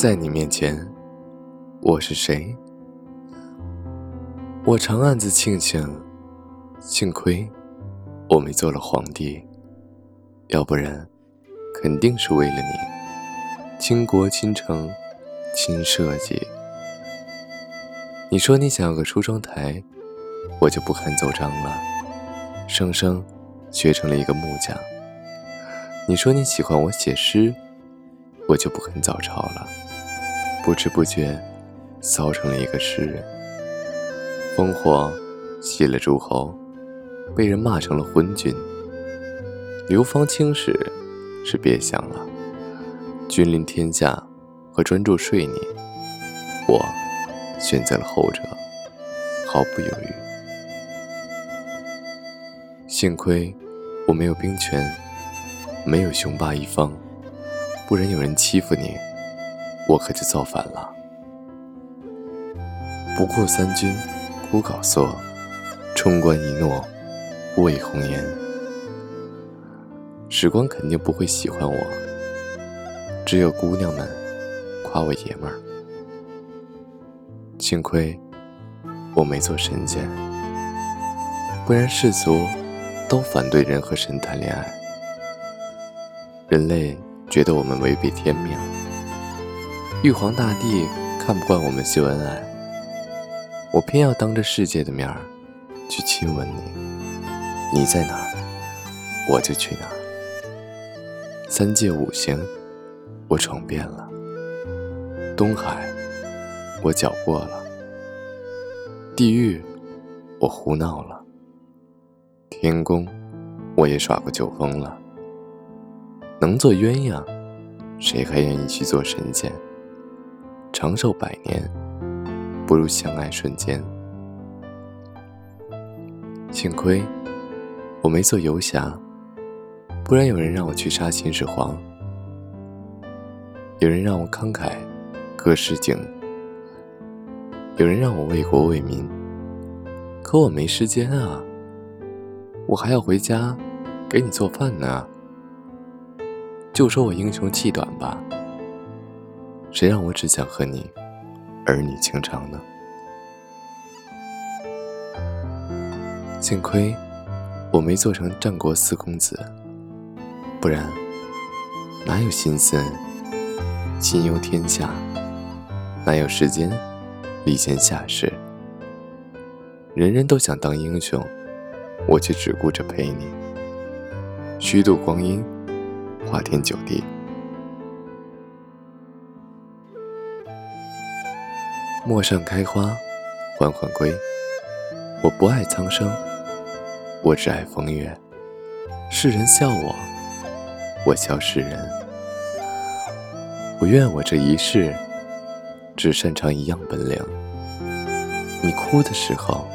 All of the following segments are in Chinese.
在你面前，我是谁？我常暗自庆幸，幸亏我没做了皇帝，要不然肯定是为了你，倾国倾城，倾设计。你说你想要个梳妆台，我就不肯走张了，生生学成了一个木匠。你说你喜欢我写诗，我就不肯早朝了，不知不觉骚成了一个诗人。烽火熄了诸侯，被人骂成了昏君。流芳青史是别想了，君临天下和专注睡你，我选择了后者，毫不犹豫。幸亏我没有兵权。没有雄霸一方，不然有人欺负你，我可就造反了。不过三军孤缟蓑，冲冠一诺为红颜。时光肯定不会喜欢我，只有姑娘们夸我爷们儿。幸亏我没做神仙，不然世俗都反对人和神谈恋爱。人类觉得我们违背天命，玉皇大帝看不惯我们秀恩爱，我偏要当着世界的面儿去亲吻你。你在哪儿，我就去哪儿。三界五行，我闯遍了；东海，我搅过了；地狱，我胡闹了；天宫，我也耍过酒疯了。能做鸳鸯，谁还愿意去做神仙？长寿百年，不如相爱瞬间。幸亏我没做游侠，不然有人让我去杀秦始皇，有人让我慷慨歌诗经，有人让我为国为民，可我没时间啊！我还要回家给你做饭呢。就说我英雄气短吧，谁让我只想和你儿女情长呢？幸亏我没做成战国四公子，不然哪有心思心忧天下，哪有时间礼贤下士？人人都想当英雄，我却只顾着陪你，虚度光阴。花天酒地，陌上开花，缓缓归。我不爱苍生，我只爱风月。世人笑我，我笑世人。我愿我这一世只擅长一样本领：你哭的时候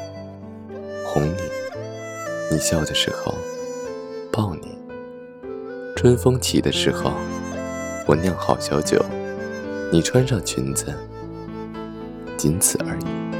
哄你，你笑的时候抱你。春风起的时候，我酿好小酒，你穿上裙子，仅此而已。